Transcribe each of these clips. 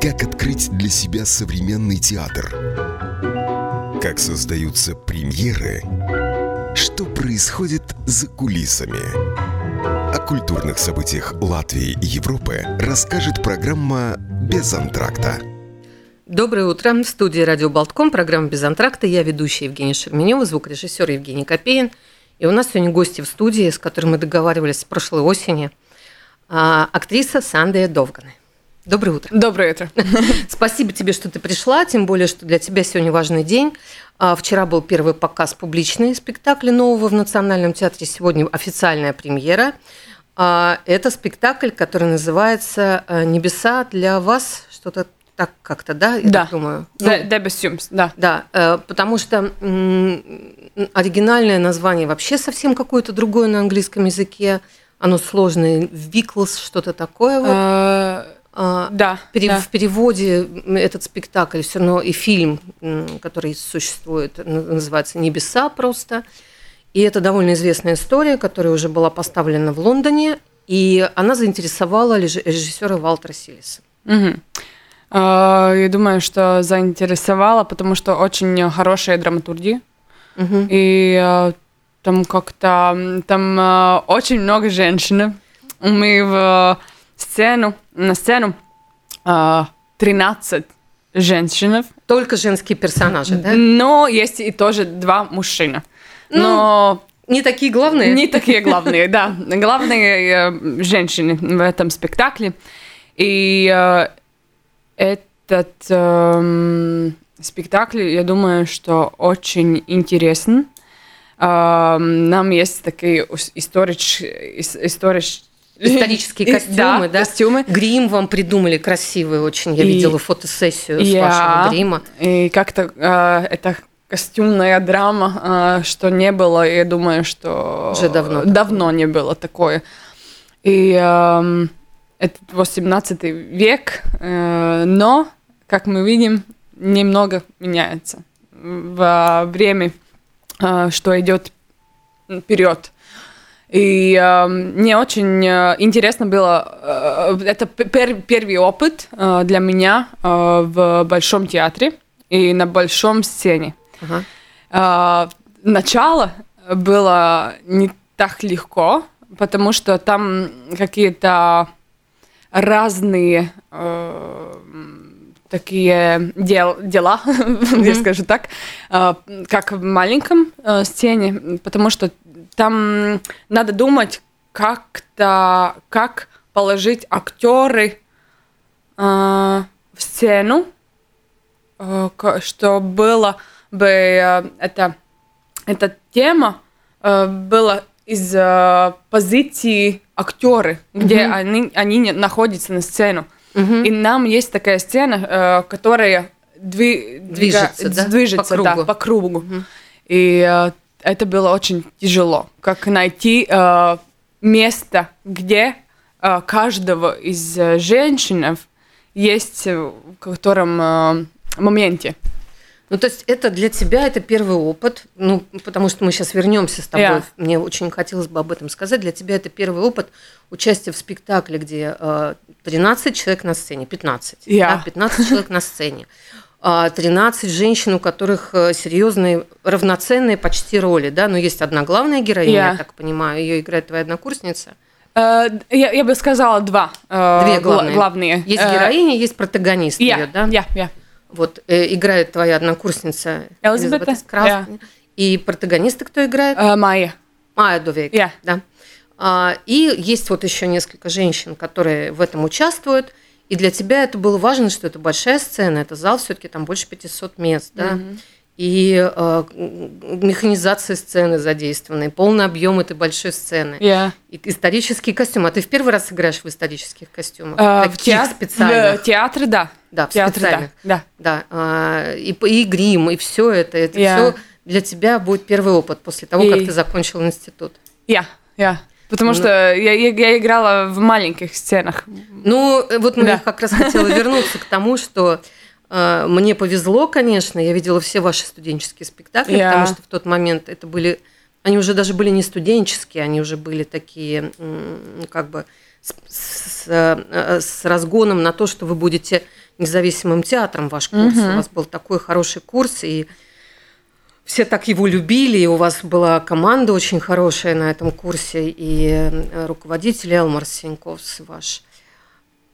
Как открыть для себя современный театр? Как создаются премьеры? Что происходит за кулисами? О культурных событиях Латвии и Европы расскажет программа «Без антракта». Доброе утро. В студии «Радио Болтком» программа «Без антракта». Я ведущая Евгения Шерменева, звукорежиссер Евгений Копеин. И у нас сегодня гости в студии, с которыми мы договаривались с прошлой осени. А, актриса Сандия Довганы. Доброе утро. Доброе утро. Спасибо тебе, что ты пришла, тем более, что для тебя сегодня важный день. А, вчера был первый показ публичный спектакля нового в Национальном театре. Сегодня официальная премьера. А, это спектакль, который называется «Небеса для вас». Что-то так как-то, да? Я да. думаю. Ну, Дебесюмс, да. Да, э, потому что оригинальное название вообще совсем какое-то другое на английском языке. Оно сложное, Виклс, что-то такое. Вот. А, а, да, пере, да. В переводе этот спектакль все равно и фильм, который существует, называется «Небеса» просто. И это довольно известная история, которая уже была поставлена в Лондоне, и она заинтересовала режиссера Валтера Силиса. Угу. Я думаю, что заинтересовала, потому что очень хорошие драматурги. Угу. И а, там как-то там а, очень много женщин. Мы в сцену, на сцену 13 женщин. Только женские персонажи, да? Но есть и тоже два мужчины. Ну, Но не такие главные? Не такие главные, да. Главные э, женщины в этом спектакле. И э, этот э, спектакль, я думаю, что очень интересен. Э, нам есть такие историч, историч, исторические костюмы, да, костюмы. Грим вам придумали красивый очень. Я и, видела фотосессию с вашего грима. И как-то э, это костюмная драма, э, что не было, я думаю, что уже давно давно такое. не было такое. И э, это 18 век, э, но, как мы видим, немного меняется во время, э, что идет вперед. И э, мне очень э, интересно было, э, это пер, первый опыт э, для меня э, в Большом театре и на большом сцене. Uh-huh. Э, начало было не так легко, потому что там какие-то разные э, такие дел, дела, mm-hmm. я скажу так, э, как в маленьком э, сцене, потому что там надо думать как-то, как положить актеры э, в сцену, э, что было бы э, это, эта тема э, была из э, позиции актеры, где mm-hmm. они, они находятся на сцену. Mm-hmm. И нам есть такая сцена, э, которая дви, движется, двига, да? движется по кругу. Да, по кругу. Mm-hmm. И э, это было очень тяжело, как найти э, место, где э, каждого из э, женщин есть в котором э, моменте. Ну, то есть это для тебя это первый опыт, ну, потому что мы сейчас вернемся с тобой. Yeah. Мне очень хотелось бы об этом сказать. Для тебя это первый опыт участия в спектакле, где э, 13 человек на сцене, 15. Yeah. Да, 15 человек на сцене. 13 а, женщин, у которых э, серьезные, равноценные почти роли, да, но есть одна главная героиня, yeah. я так понимаю, ее играет твоя однокурсница. Uh, я, я бы сказала два. Uh, Две главные. главные. Есть uh, героиня, есть протагонист yeah, ее, да? Yeah, yeah. Вот э, играет твоя однокурсница Элизабет Крас. Yeah. И протагониста кто играет? Uh, Майя. Майя Дувейк. Yeah. Да. Uh, и есть вот еще несколько женщин, которые в этом участвуют. И для тебя это было важно, что это большая сцена, это зал все-таки там больше 500 мест, да. Mm-hmm. И э, механизация сцены задействована, полный объем этой большой сцены. Yeah. И исторический костюм. А ты в первый раз играешь в исторических костюмах? Uh, Таких в театр, специальных? В театре, да. Да, в театре, специальных. Да. да. да. И, и грим, и все это. Это yeah. все для тебя будет первый опыт после того, и... как ты закончил институт. Я, yeah, я. Yeah. Потому ну, что я, я, я играла в маленьких сценах. Ну, вот мы да. как раз хотела вернуться к тому, что э, мне повезло, конечно, я видела все ваши студенческие спектакли, yeah. потому что в тот момент это были, они уже даже были не студенческие, они уже были такие, как бы с, с, э, с разгоном на то, что вы будете независимым театром ваш курс. Угу. У вас был такой хороший курс, и все так его любили, и у вас была команда очень хорошая на этом курсе, и э, руководитель Элмар Синьковс ваш.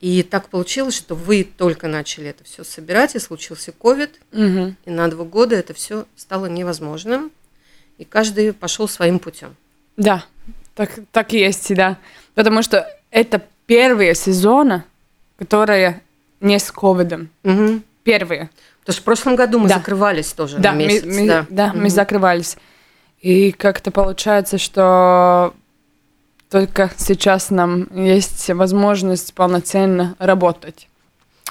И так получилось, что вы только начали это все собирать, и случился ковид, угу. и на два года это все стало невозможным, и каждый пошел своим путем. Да, так, так и есть, да. Потому что это первые сезоны, которые не с ковидом. Угу. Первые. Потому что в прошлом году мы да. закрывались тоже да, на месяц. Мы, да, да угу. мы закрывались. И как-то получается, что только сейчас нам есть возможность полноценно работать.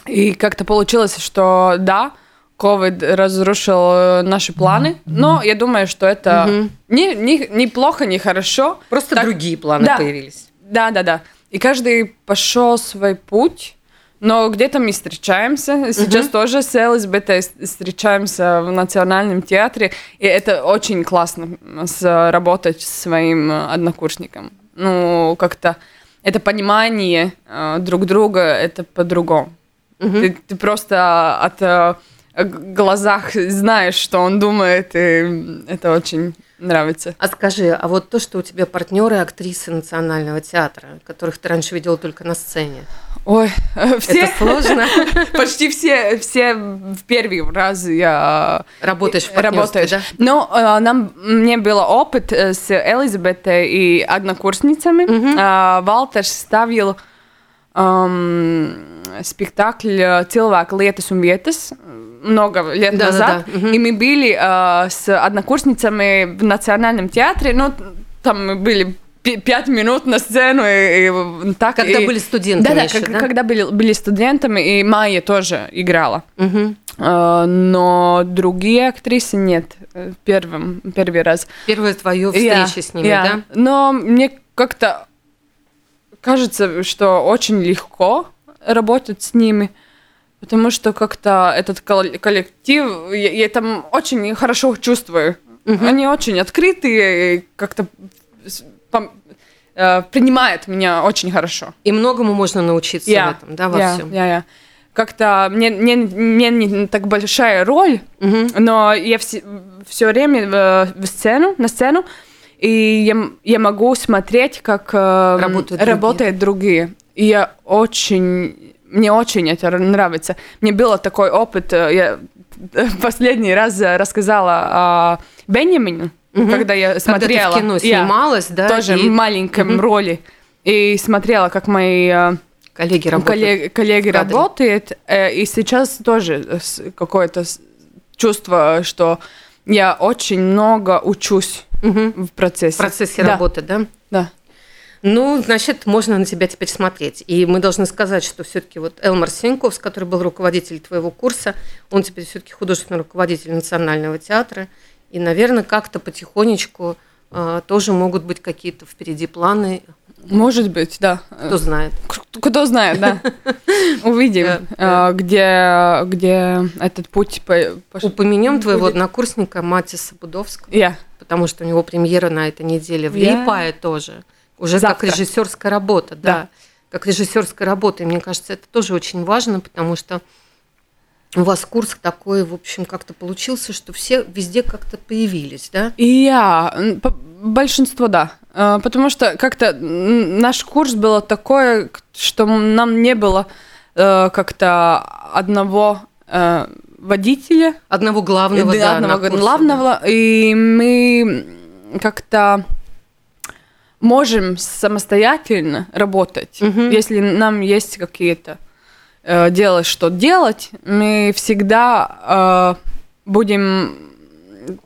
И как-то получилось, что да, COVID разрушил наши планы, но я думаю, что это угу. не, не, не плохо, не хорошо. Просто так, другие планы да, появились. Да, да, да. И каждый пошел свой путь, но где-то мы встречаемся. Сейчас угу. тоже с Элизабетой встречаемся в Национальном театре, и это очень классно работать с своим однокурсником ну, как-то это понимание э, друг друга, это по-другому. Угу. Ты, ты просто от э, глазах знаешь, что он думает, и это очень нравится. А скажи, а вот то, что у тебя партнеры актрисы Национального театра, которых ты раньше видел только на сцене, Ой, все... Это сложно. Почти все, все в первый раз я... Работаешь в Работаешь. да? Но э, нам, мне был опыт э, с Элизабетой и однокурсницами. Угу. Э, Валтер ставил эм, спектакль «Cilvēka lietas un vietas» много лет да, назад. Да, да. Угу. И мы были э, с однокурсницами в Национальном театре. Ну, там мы были пять минут на сцену и, и так. Когда и... были студентами да, еще, да, да? когда были, были студентами, и Майя тоже играла. Угу. Но другие актрисы нет. Первым, первый раз. Первая твоя встреча yeah, с ними, yeah. да? Но мне как-то кажется, что очень легко работать с ними. Потому что как-то этот коллектив, я, я там очень хорошо чувствую. Угу. Они очень открытые, как-то э, принимает меня очень хорошо. И многому можно научиться yeah. в этом, да, во yeah, всем. Yeah, yeah. Как-то мне, мне, мне не так большая роль, uh-huh. но я все, все время в, в сцену, на сцену, и я, я могу смотреть, как э, работают, работают другие. И я очень, мне очень это нравится. Мне был такой опыт, э, я последний раз рассказала о Бенjaminu, Угу. Когда я смотрела. Когда ты в кино снималась, я да? Тоже и... в маленьком угу. роли. И смотрела, как мои э, коллеги работают. Коллеги, коллеги работают. Э, и сейчас тоже какое-то чувство, что я очень много учусь угу. в процессе. В процессе да. работы, да? Да. Ну, значит, можно на тебя теперь смотреть. И мы должны сказать, что все-таки вот Элмар Сеньковс, который был руководителем твоего курса, он теперь все-таки художественный руководитель Национального театра. И, наверное, как-то потихонечку э, тоже могут быть какие-то впереди планы. Может быть, да. Кто знает. Кто знает, да. Увидим, э, где, где этот путь пошел. Упомянем твоего однокурсника Матиса Будовского. Я. Потому что у него премьера на этой неделе в Липае тоже. Уже как режиссерская работа, да. Как режиссерская работа. И мне кажется, это тоже очень важно, потому что у вас курс такой, в общем, как-то получился, что все везде как-то появились, да? И я, большинство, да. А, потому что как-то наш курс был такой, что нам не было э, как-то одного э, водителя. Одного главного, да, да одного курсе, главного. Да. И мы как-то можем самостоятельно работать, угу. если нам есть какие-то э, делать, что делать, мы всегда э, будем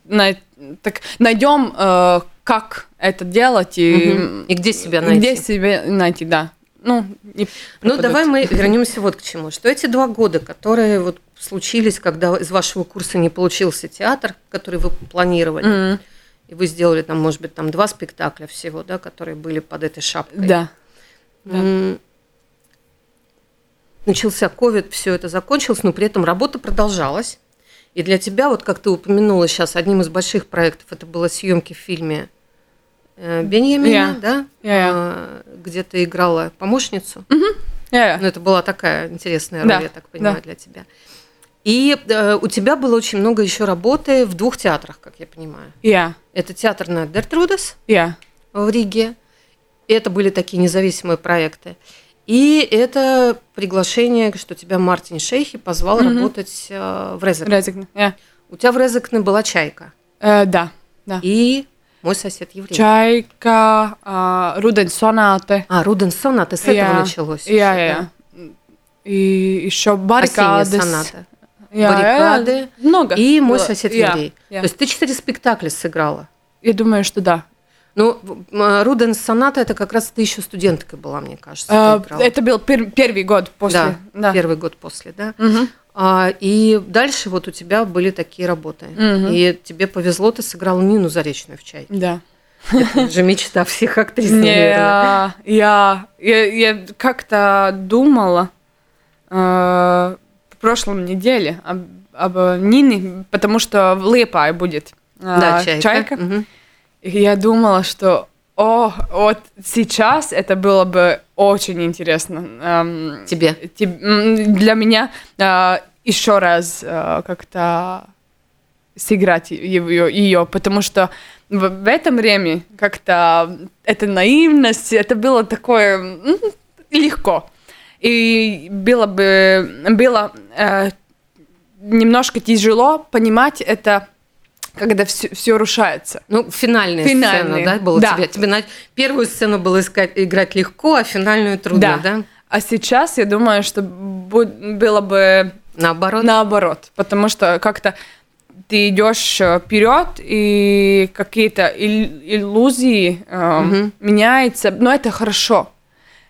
на, так, найдем, э, как это делать и, угу. и где себя найти. Где себя найти, да. Ну, ну давай мы вернемся вот к чему. Что эти два года, которые вот случились, когда из вашего курса не получился театр, который вы планировали, mm и вы сделали там, может быть, там два спектакля всего, да, которые были под этой шапкой. Да. да начался ковид, все это закончилось, но при этом работа продолжалась. И для тебя, вот как ты упомянула сейчас, одним из больших проектов это было съемки в фильме э, Беньямина, Yeah. да? Yeah, А, Где ты играла помощницу. Jā, Ну, это была такая интересная роль, Да, я так понимаю, да. для тебя. И э, у тебя было очень много еще работы в двух театрах, как я понимаю. jā, Это театр на Дертрудес jā, в Риге. Это были такие независимые проекты. И это приглашение, что тебя Мартин Шейхи позвал Мгм. работать э, в Резекне. Резekne, jā. У тебя в Резекне была чайка Э, Да, да. и мой сосед еврей. Čaika, ā, Rudens sonāte. А, Руденсон, а ты с этого Jā. началось? Jā, ещё, jā, да? И еще Осенняя баррикады. соната. Jā, Баррикады jā. Много. И мой было. сосед Jā, еврей. jā. То есть ты четыре спектакля сыграла. Я думаю, что да. Ну, м, Руденс соната это как раз ты еще студенткой была, мне кажется. Э, играла. Это был пер- первый год после. да, Да. первый год после, да. Мгм. А, и дальше вот у тебя были такие работы. Мгм. И тебе повезло, ты сыграла Нину Заречную в чайке. Да. Это же мечта всех актрис, наверное. я, я, я как-то думала э, прошлом неделе об, об Нине, потому что в Лепае будет э, Да, чайка. Мгм. И я думала, что о, вот сейчас это было бы очень интересно. эм, Тебе. теб- для меня э, еще раз э, как-то сыграть ее, ее, потому что в, в этом время как-то эта наивность, это было такое легко. И было бы было э, немножко тяжело понимать это, когда все, рушается. Ну, финальная Финальные, сцена, да, была да. тебе? Тебе на первую сцену было искать, играть легко, а финальную трудно, да? А сейчас я думаю, что было бы Наоборот? наоборот, потому что как-то ты идешь вперед и какие-то ил- иллюзии э, Мгм. меняются, но это хорошо.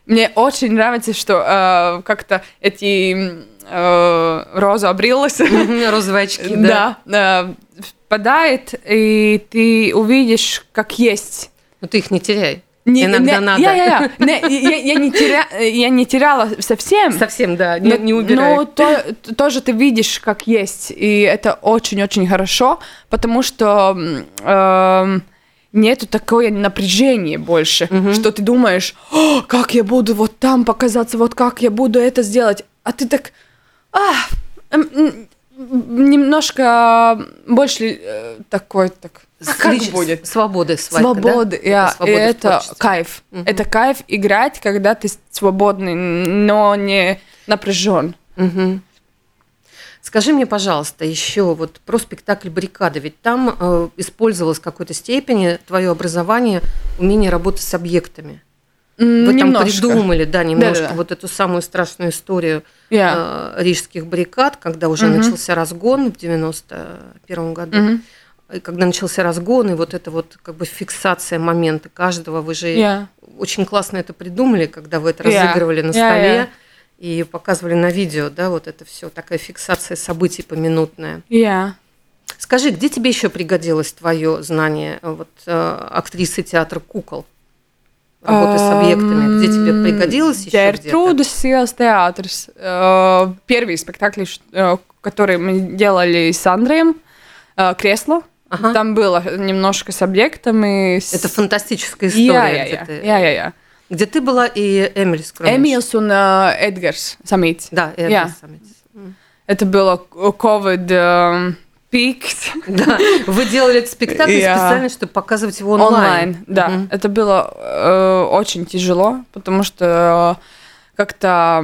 Мне очень нравится, что э, как-то эти э, роза обрилась, Мгм, Розовые очки, да. да, э, впадает, и ты увидишь, как есть. Но ты их не теряй. Не- Иногда не- надо. Я, я, я. Не, я, я не теря, я не теряла совсем. Совсем, да, не, Но- не убирай. Но то- тоже ты видишь, как есть. И это очень-очень хорошо, потому что эм, нету такое напряжение больше, Мгм. что ты думаешь, «О, как я буду вот там показаться, вот как я буду это сделать. А ты так, «А, немножко больше э, такой, так, а как Лич- будет? Свободы своей, Свободы, да? я- и в это творчестве. кайф. Мгм. Это кайф играть, когда ты свободный, но не напряжен. Мгм. Скажи мне, пожалуйста, еще вот про спектакль «Баррикада». Ведь там э, использовалось в какой-то степени твое образование, умение работать с объектами. Вы там придумали, да, немножко Да-да-да. вот эту самую страшную историю Я. э, рижских баррикад, когда уже Мгм. начался разгон в 91 году. Мгм. И когда начался разгон, и вот эта вот как бы фиксация момента каждого, вы же Я. очень классно это придумали, когда вы это Я. разыгрывали на Я, столе я. И показывали на видео, да, вот это все такая фиксация событий поминутная. Я. Скажи, где тебе еще пригодилось твое знание э, вот э, актрисы театра кукол? Работы с объектами. Где тебе пригодилось еще где-то? Гертрудас Ielas театрс. Э, Первый спектакль, который мы делали с Андреем, «Кресло». Ага. Там было немножко с объектами. с- Это фантастическая история, я, я, я, я, я. Где ты была и Эмили Скромиш. Эмилс и э, Эдгарс Самит. Да, и Я. Эдгар Саммит. М. Это было COVID э, peak. Да, вы делали этот спектакль Я. специально, чтобы показывать его онлайн. онлайн. Да, Мгм. это было э, очень тяжело, потому что э, как-то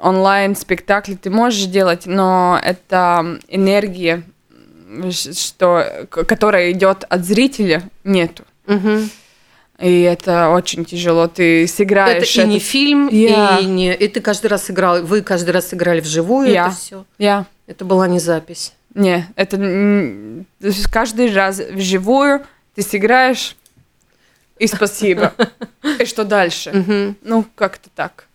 онлайн спектакли ты можешь делать, но это энергия, что, которая идет от зрителя, нету. Мгм. И это очень тяжело. Ты сыграешь. Это и не фильм, Я. и не. И ты каждый раз играл. Вы каждый раз играли вживую Я. это все. Я. Это была не запись. Не, это каждый раз вживую ты сыграешь и спасибо. И что дальше? Ну, как-то так.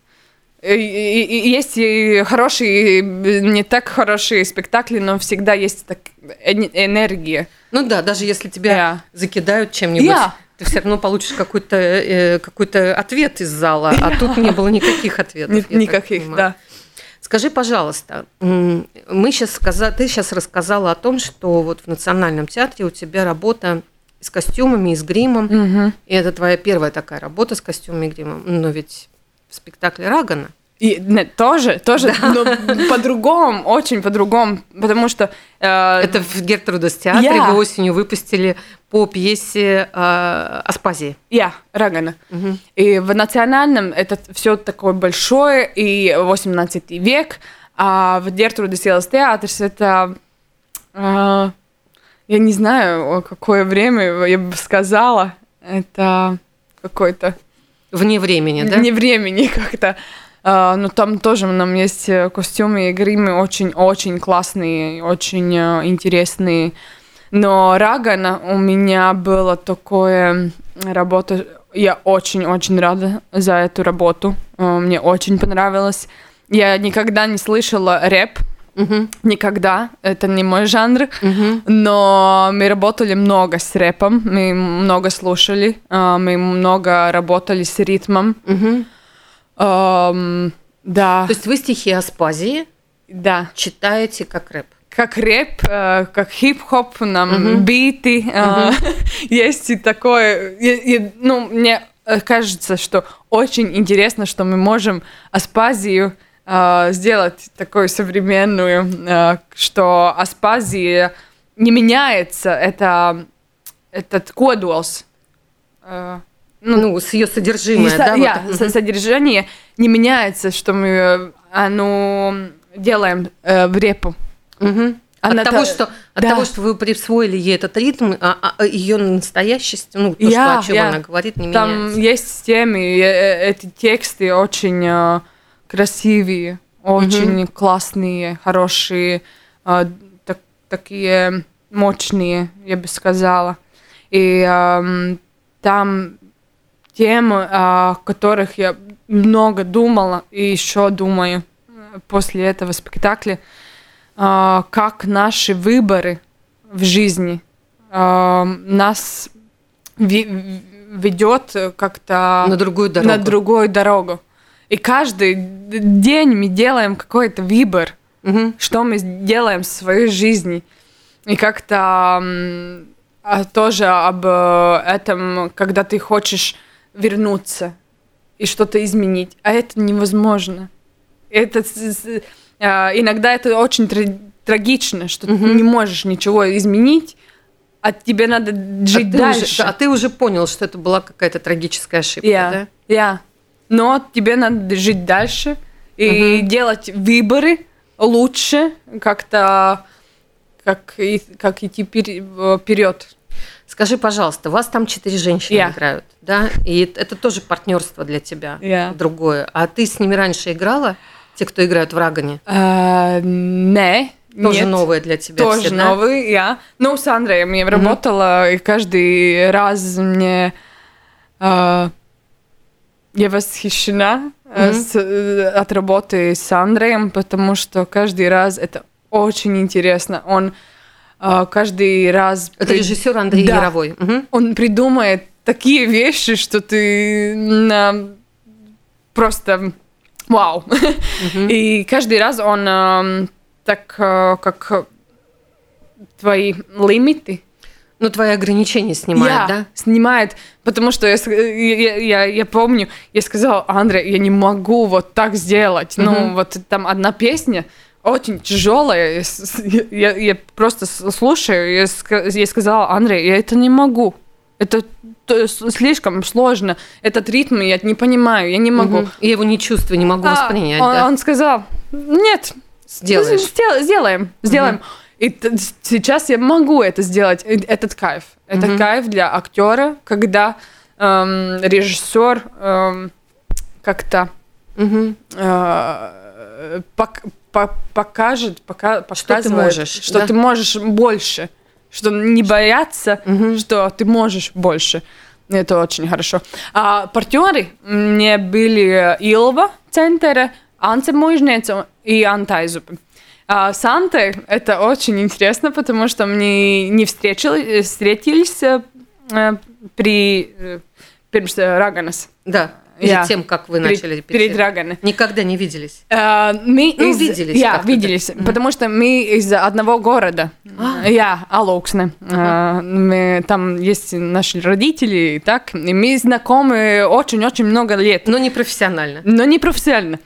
И- Есть и хорошие, и не так хорошие спектакли, но всегда есть так эне- энергия. Ну да, даже если тебя Я. закидают чем-нибудь, Я. ты все равно получишь какой-то э, какой-то ответ из зала, а тут не было никаких ответов. Никаких, да. Скажи, пожалуйста, мы сейчас сказа... ты сейчас рассказала о том, что вот в Национальном театре у тебя работа с костюмами, и с гримом. Мгм. И это твоя первая такая работа с костюмами и гримом. Но ведь в спектакле Рагана. И не, тоже, тоже, но по-другому, очень по-другому, потому что э, Это в Гертрудас театре Я. вы осенью выпустили по пьесе э, Аспазии. я Рагана. Мгм. И в национальном это все такое большое, и 18 век, а в Гертрудес Иелас Театрс это, э, я не знаю, какое время я бы сказала, это какое-то Вне времени, да? не времени как-то. А, но там тоже нам есть э, костюмы и гримы очень-очень классные, очень э, интересные. Но Рагана у меня была такое работа. Я очень-очень рада за эту работу. Э, Мне очень понравилось. Я никогда не слышала рэп, Мгм, никогда. Это не мой жанр. мгм. Но мы работали много с рэпом, мы много слушали, мы много работали с ритмом. Мгм. Ам, да, То есть вы стихи Аспазии да. читаете как рэп. Как рэп, э, как хип-хоп, нам Мгм. биты. э, Есть и такое. я- я- Ну, мне э, кажется, что очень интересно, что мы можем Аспазию э, сделать такую современную, э, что Аспазия не меняется. Это этот кодуос. Э, Ну, с ее содержимое, да? вот я, со- Мгм. содержание не меняется, что мы э, оно делаем э, в репу. Мгм. Она от того, та- что, от да. того, что вы присвоили ей этот ритм, а, ее настоящесть, ну, то, Я- что, о чем я. она говорит, не Там меняется. есть темы, и, э, эти тексты очень э, красивые, очень классные, хорошие, э, так- такие мощные, я бы сказала. И эм, там темы, о которых я много думала и еще думаю э, после этого спектакля, э, как наши выборы в жизни э, нас ведет как-то На другую дорогу. на другую дорогу. И каждый день мы делаем какой-то выбор, Мгм. что мы делаем в своей жизни. И как-то а, тоже об э, этом, когда ты хочешь вернуться и что-то изменить, а это невозможно. Это а, иногда это очень тра- трагично, что ты Мгм. не можешь ничего изменить, а тебе надо жить а, ты дальше. Уже, а ты уже понял, что это была какая-то трагическая ошибка, Я, да? я. Но тебе надо жить дальше и Мгм. делать выборы лучше, как-то как, и- как идти вперед. Скажи, пожалуйста, вас там четыре женщины Я. играют, да? И это, тоже партнерство для тебя, Я. другое. А ты с ними раньше играла? Те, кто играют в Рагане? А, не, Тоже нет. новое для тебя Тоже все, да? новый, я. Ну, с Андреем я работала, и каждый раз мне... а, я восхищена э, Мгм. с- э, от работы с Андреем, потому что каждый раз это очень интересно. Он а, каждый раз... Это при- режиссер Андрей Да. Яровой. Мгм. Он придумает такие вещи, что ты на- просто вау. Мгм. И каждый раз он так э, как твои лимиты Ну, твои ограничения снимает, я да? снимает, потому что я, я, я, я помню, я сказала, Андрей, я не могу вот так сделать. Ну, Мгм. вот там одна песня очень тяжелая. Я, я- я просто слушаю, я, я сказала, Андрей, я это не могу. Это слишком сложно. Этот ритм я не понимаю, я не могу. Мгм. Я его не чувствую, не могу А, воспринять, он, да? он сказал, нет, Сделаешь. Сдел- сделаем, сделаем. И т- сейчас я могу это сделать. И Этот кайф. Это Мгм. кайф для актера, когда эм, режиссер эм, как-то Мгм. э, пок- по- покажет, пока, Что ты показывает, можешь, что да? ты можешь больше, что не бояться, Мгм. что ты можешь больше. Это очень хорошо. А партнеры мне были Илва Центра, Анце Мужнеца и Анта Айзупа. А с Антой это очень интересно, потому что мы не встретили- встретились э, при pirms э, Раганас. Да. Перед Я. тем, как вы Перед- начали репетировать? перед Раганы. Никогда не виделись? Э, мы Ну, из... виделись как-то виделись. Мгм. потому что мы из одного города. А. Я, Алоуксне. Ага. Э, мы- там есть наши родители, и так. И мы знакомы очень-очень много лет. Но не профессионально. Но не профессионально.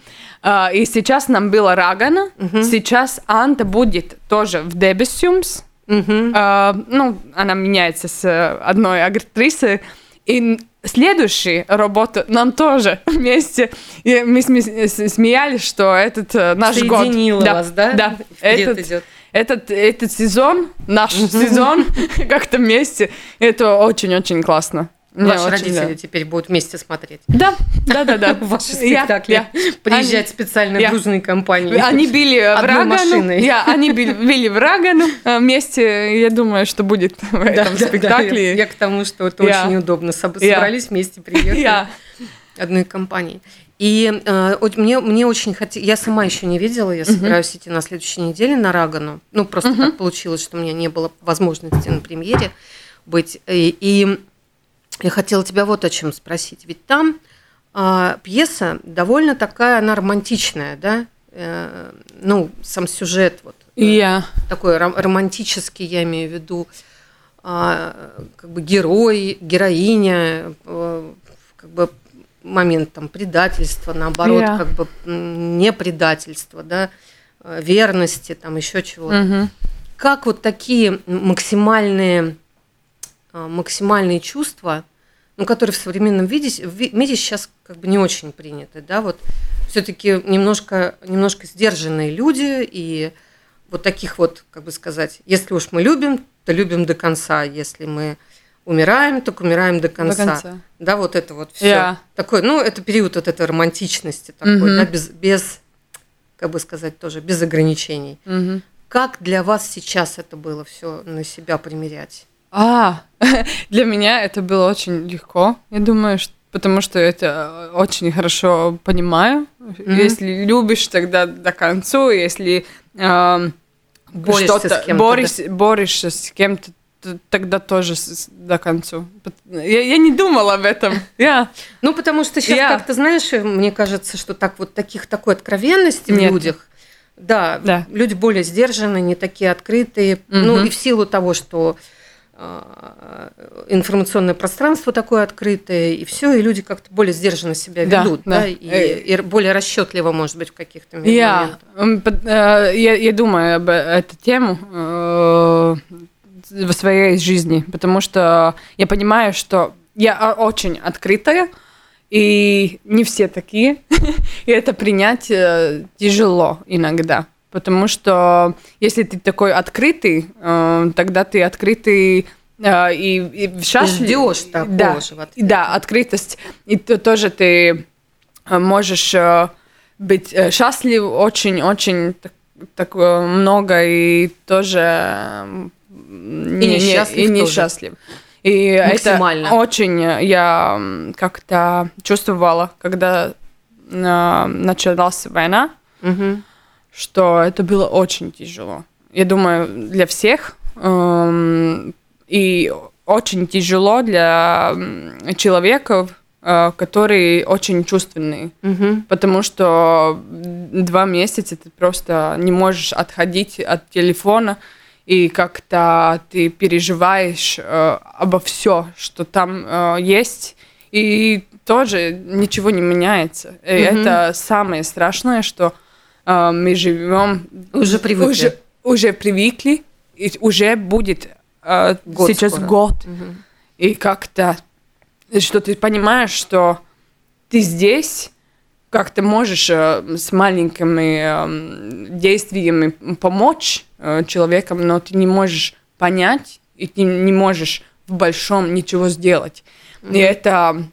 А, И сейчас нам было Рагана, сейчас Анта будет тоже в Дебесюмс. А, ну, она меняется с э, одной актрисой. И следующий работу нам тоже вместе. И мы смеялись, что этот э, наш год. Соединила Да, вас, да? Да. Вперед Этот, идет. этот, этот сезон, наш сезон, как-то вместе, это очень-очень классно. Ваши родители нравится. теперь будут вместе смотреть. Да, да, да, да. Ваши спектакли. я. Приезжать Они- специально я. дружной компанией. Они били в Рагану. Я, они били, били в Рагану э, вместе. Я думаю, что будет в Да, этом да, да, спектакле. Я, я к тому, что это Я. очень удобно. Я. Собрались вместе, приехали. Я. одной компании. И э, мне, мне очень хотелось... Я сама еще не видела, я собираюсь идти на следующей неделе на Рагану. Ну, просто так получилось, что у меня не было возможности на премьере быть. И, и я хотела тебя вот о чем спросить. Ведь там а, пьеса довольно такая, она романтичная, да? Э, ну, сам сюжет вот. э, Я. такой ром- романтический, я имею в виду, а, как бы герой, героиня, э, как бы момент там предательства, наоборот, Ja. как бы не предательства, да, э, верности, там еще чего-то. Мгм. Как вот такие максимальные, максимальные чувства, ну, которые в современном виде, в мире сейчас как бы не очень приняты, да, вот все-таки немножко, немножко сдержанные люди и вот таких вот, как бы сказать, если уж мы любим, то любим до конца, если мы умираем, так умираем до конца. конца. Да, вот это вот все. Я. Такой, ну, это период вот этой романтичности такой, Мгм. да, без, без, как бы сказать, тоже без ограничений. Мгм. Как для вас сейчас это было все на себя примерять? А, для меня это было очень легко. Я думаю, что потому что это э, очень хорошо понимаю. Если любишь, тогда до конца. Если эм, Борешься что-то с кем-то, борешь- борешься с кем-то, тогда тоже с- до конца. Я, я не думала об этом. Я Ну, потому что сейчас Я- как-то, знаешь, мне кажется, что так вот таких такой откровенности в Нет. людях, да, Да. люди более сдержанные, не такие открытые, ну Мгм. и в силу того, что информационное пространство такое открытое, и все, и люди как-то более сдержанно себя Да, ведут, да, да. и, Э. и более расчетливо, может быть, в каких-то Я, моментах. под- э, я, я думаю об эту тему э, в своей жизни, потому что я понимаю, что я очень открытая, и не все такие, и это принять э, тяжело иногда. Потому что если ты такой открытый, э, тогда ты открытый э, и, и счастлив. ждёшь такого да, же. Да, открытость. И то- тоже ты э, можешь быть счастлив очень-очень так, так, много и тоже э, не, не- несчастлив и тоже. несчастлив. И это Максимально. очень э, я как-то чувствовала, когда началась война, Мгм. Что это было очень тяжело. Я думаю, для всех. эм, и очень тяжело для человека, э, который очень чувственный. Мгм. Потому что два месяца ты просто не можешь отходить от телефона, и как-то ты переживаешь э, обо все, что там э, есть, и тоже ничего не меняется. И Мгм. это самое страшное, что мы живем Уже привыкли. уже, уже привыкли, и уже будет э, Год сейчас скоро. год. Мгм. И как-то, что ты понимаешь, что ты здесь, как ты можешь э, с маленькими э, действиями помочь э, человекам, но ты не можешь понять, и ты не можешь в большом ничего сделать. И это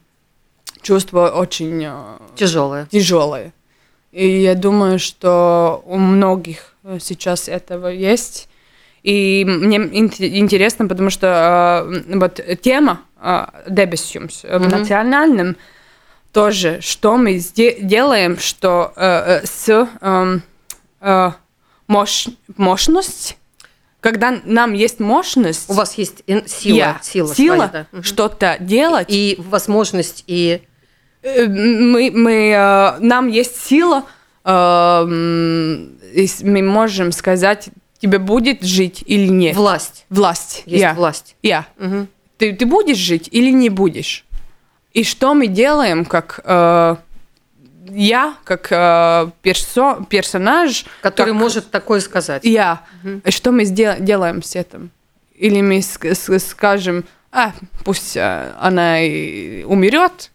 чувство очень э, Тяжелое. тяжелое. И я думаю, что у многих э, сейчас этого есть. И мне ин- интересно, потому что э, вот тема э, Debesjums э, в Мгм. национальном тоже, что мы делаем, что э, э, с эм, э, мощ- мощность, когда нам есть мощность, У вас есть сила, я- сила, сила да. Что-то делать, и возможность, и Э, Мы, мы, э, нам есть сила, э, и с- мы можем сказать, тебе будет жить или нет. Власть. Власть. Есть Я. власть. Я. Мгм. Ты, ты будешь жить или не будешь? И что мы делаем, как э, я, как э, персо- персонаж, Который как может такое сказать. я, И что мы сдел- делаем с этим? Или мы ск- с- скажем, а, пусть э, она и умрет,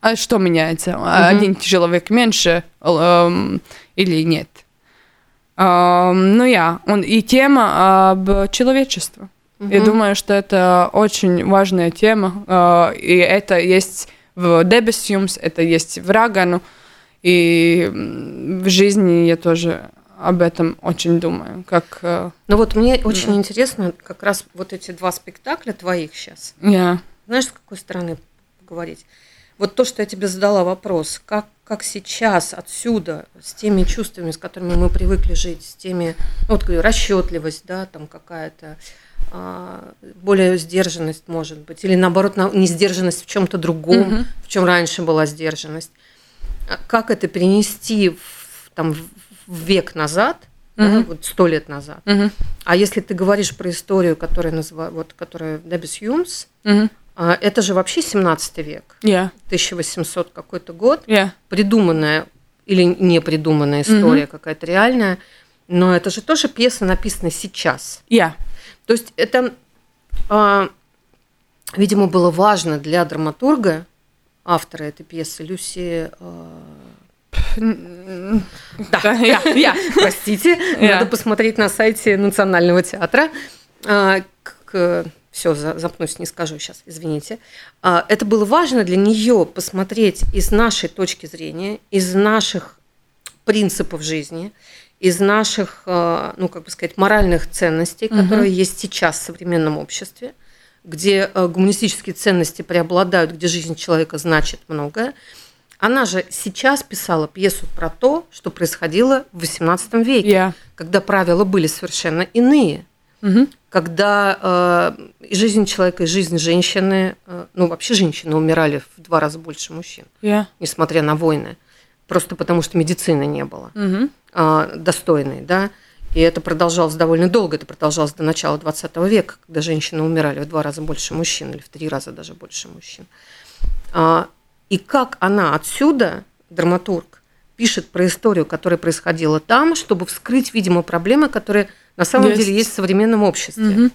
а что меняется? А Один человек меньше эм, или нет? Эм, ну я, он и тема об человечестве. Я думаю, что это очень важная тема, э, и это есть в Дебесиумс, это есть в Рагану, и в жизни я тоже об этом очень думаю, как э, Ну вот мне очень интересно как раз вот эти два спектакля твоих сейчас. я. Знаешь, с какой стороны говорить? Вот то, что я тебе задала вопрос, как, как сейчас отсюда, с теми чувствами, с которыми мы привыкли жить, с теми, ну, вот говорю, расчетливость, да, там какая-то, а, более сдержанность, может быть, или наоборот, на- не сдержанность в чем-то другом, Мгм. в чем раньше была сдержанность. А Как это перенести в, там, в век назад, да, Мгм. вот сто лет назад? Мгм. А если ты говоришь про историю, которая называют, вот, которая Дебис Юмс, Мгм. А, это же вообще 17 век, Я. 1800 какой-то год, Я. придуманная или не придуманная история какая-то реальная, но это же тоже пьеса написана сейчас. Я. То есть это, а, видимо, было важно для драматурга, автора этой пьесы, Люси... а, Да, я. Я. Простите, надо посмотреть на сайте Национального театра. Все, запнусь, не скажу сейчас, извините. А, Это было важно для нее посмотреть из нашей точки зрения, из наших принципов жизни, из наших, а, ну, как бы сказать, моральных ценностей, которые есть сейчас в современном обществе, где а, гуманистические ценности преобладают, где жизнь человека значит многое. Она же сейчас писала пьесу про то, что происходило в XVIII веке, Я. когда правила были совершенно иные, Мгм. когда э, и жизнь человека, и жизнь женщины, э, ну вообще женщины умирали в два раза больше мужчин, Я. несмотря на войны, просто потому что медицины не было Мгм. а, достойной, да. И это продолжалось довольно долго, это продолжалось до начала 20 века, когда женщины умирали в два раза больше мужчин, или в три раза даже больше мужчин. А, И как она отсюда, драматург, пишет про историю, которая происходила там, чтобы вскрыть, видимо, проблемы, которые на самом Есть. деле есть в современном обществе. Мгм.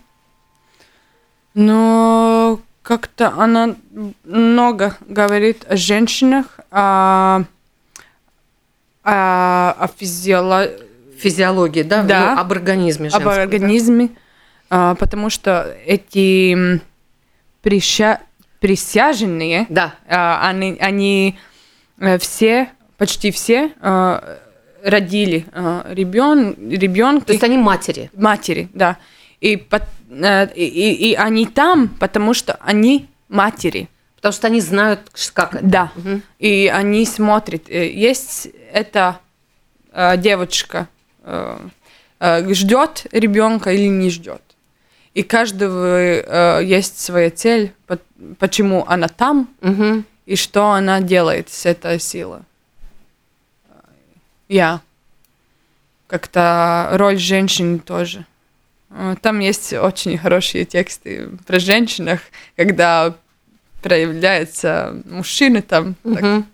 Но как-то она много говорит о женщинах, о, о, о физиоло- Физиология, да, Да. Ну, об организме об женском, да? организме, а, потому что эти прища- присяженные, Да, а, они, они э, все, почти все а, родили ребен, ребенка. то есть они матери. матери, да. И, пот- э, и, и- они там, потому что они матери, Потому что они знают, как это. да. Мгм. И они смотрят, э, есть эта э, девочка э, э, ждет ребенка или не ждет. И каждого э, есть своя цель, по- почему она там Мгм. и что она делает с этой силой. Я. Как-то роль женщин тоже. Э, Там есть очень хорошие тексты про женщинах, когда проявляются мужчины там. так, Мгм.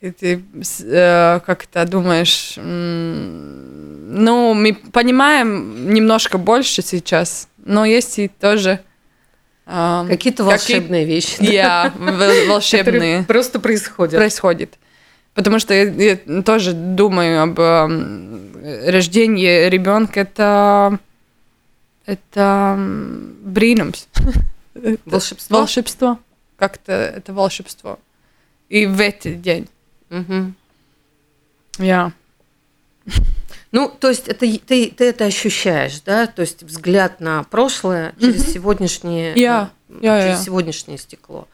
и ты э, как-то думаешь, ну, мы понимаем немножко больше сейчас, но есть и тоже... э, Какие-то какие- волшебные вещи. да, которые волшебные просто происходят. происходит. Потому что я, я тоже думаю об эм, рождении ребенка. Это это м, бринумс. Волшебство? Волшебство. Как-то это волшебство. И в этот день. Мгм. Я. Ну, то есть это, ты, ты это ощущаешь, да? То есть взгляд на прошлое через сегодняшнее, Я, э, я, через я. сегодняшнее стекло.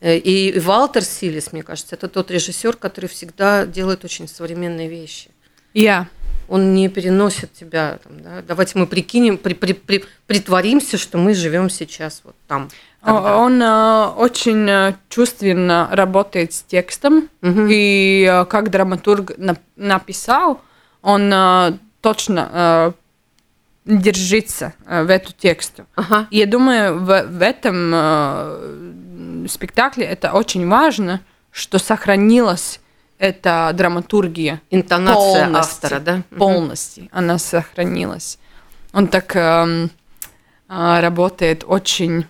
Э, И и Валтер Силис, мне кажется, это тот режиссер, который всегда делает очень современные вещи. Я. Он не переносит тебя. Там, да? Давайте мы прикинем, при, при, при, притворимся, что мы живем сейчас вот там. Тогда. Он э, очень э, чувственно работает с текстом, угу. и э, как драматург на, написал, он э, точно э, держится э, в эту тексту. Ага. И я думаю, в, в этом э, спектакле это очень важно, что сохранилась эта драматургия. Интонация полностью, автора, да? Полностью. Угу. Она сохранилась. Он так э, э, работает очень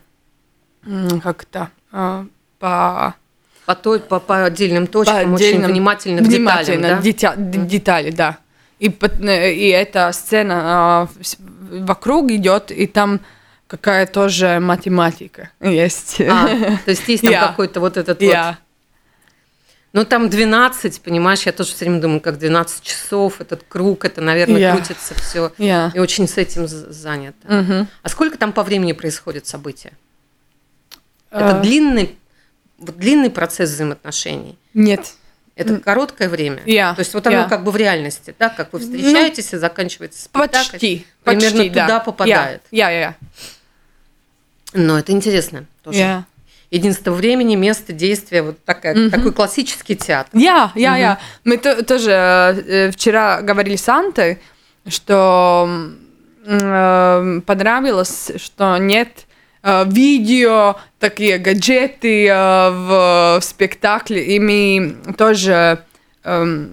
как-то э, по по, той, по, по отдельным точкам, по отдельным, очень внимательно к внимательно, деталям, да? детали, да. И, и эта сцена э, вокруг идет, и там какая тоже математика есть. А, то есть есть там yeah. какой-то вот этот yeah. вот... Ну, там 12, понимаешь, я тоже все время думаю, как 12 часов, этот круг, это, наверное, yeah. крутится все. Yeah. И очень с этим занято. Uh-huh. А сколько там по времени происходит события? Это uh. длинный, длинный процесс взаимоотношений? Нет. Это короткое время. Yeah. То есть вот оно yeah. как бы в реальности, да, как вы встречаетесь ну, и заканчивается спектакль. Почти. Примерно почти, туда да. попадает. Я, я, я. Но это интересно тоже. Yeah. Единство времени, место, действия, вот такая, mm-hmm. такой классический театр. Я, я, я. Мы то, тоже э, вчера говорили с Антой, что э, понравилось, что нет видео, такие гаджеты э, в, в спектакле, и мы тоже э,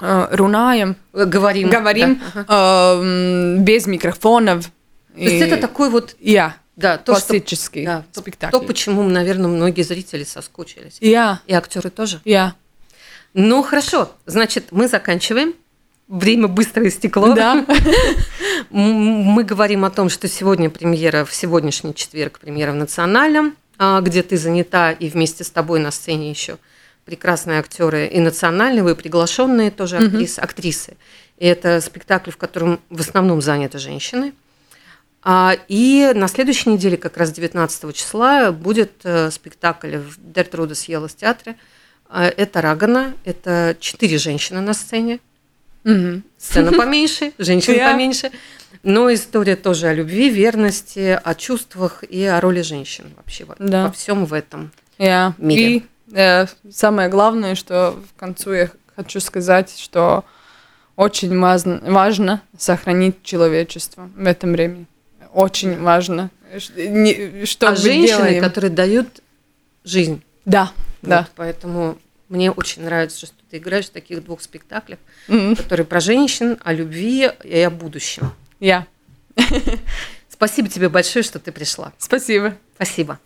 э, рунаем, говорим, говорим да. э, без микрофонов. То есть это такой вот... Я. Да, то, классический что, да, спектакль. То, почему, наверное, многие зрители соскучились. Я. И актеры тоже. Я. Ну, хорошо. Значит, мы заканчиваем. Время быстро истекло. Да. Мы говорим о том, что сегодня премьера, в сегодняшний четверг премьера в Национальном, а, где ты занята, и вместе с тобой на сцене еще прекрасные актеры и национальные, вы приглашенные тоже актрисы. актрисы. И это спектакль, в котором в основном заняты женщины. А, и на следующей неделе, как раз 19 числа, будет э, спектакль в Дертрудес Елос театре. А, это Рагана, это четыре женщины на сцене. Угу. Сцена поменьше, женщины поменьше. Но история тоже о любви, верности, о чувствах и о роли женщин вообще да. во всем в этом yeah. мире. И э, самое главное, что в концу я хочу сказать, что очень важно, важно сохранить человечество в этом времени очень важно. Что а женщины, делаем. которые дают жизнь. Да, вот, да. Поэтому мне очень нравится, что ты играешь в таких двух спектаклях, mm-hmm. которые про женщин, о любви и о будущем. Я. Спасибо тебе большое, что ты пришла. Спасибо. Спасибо.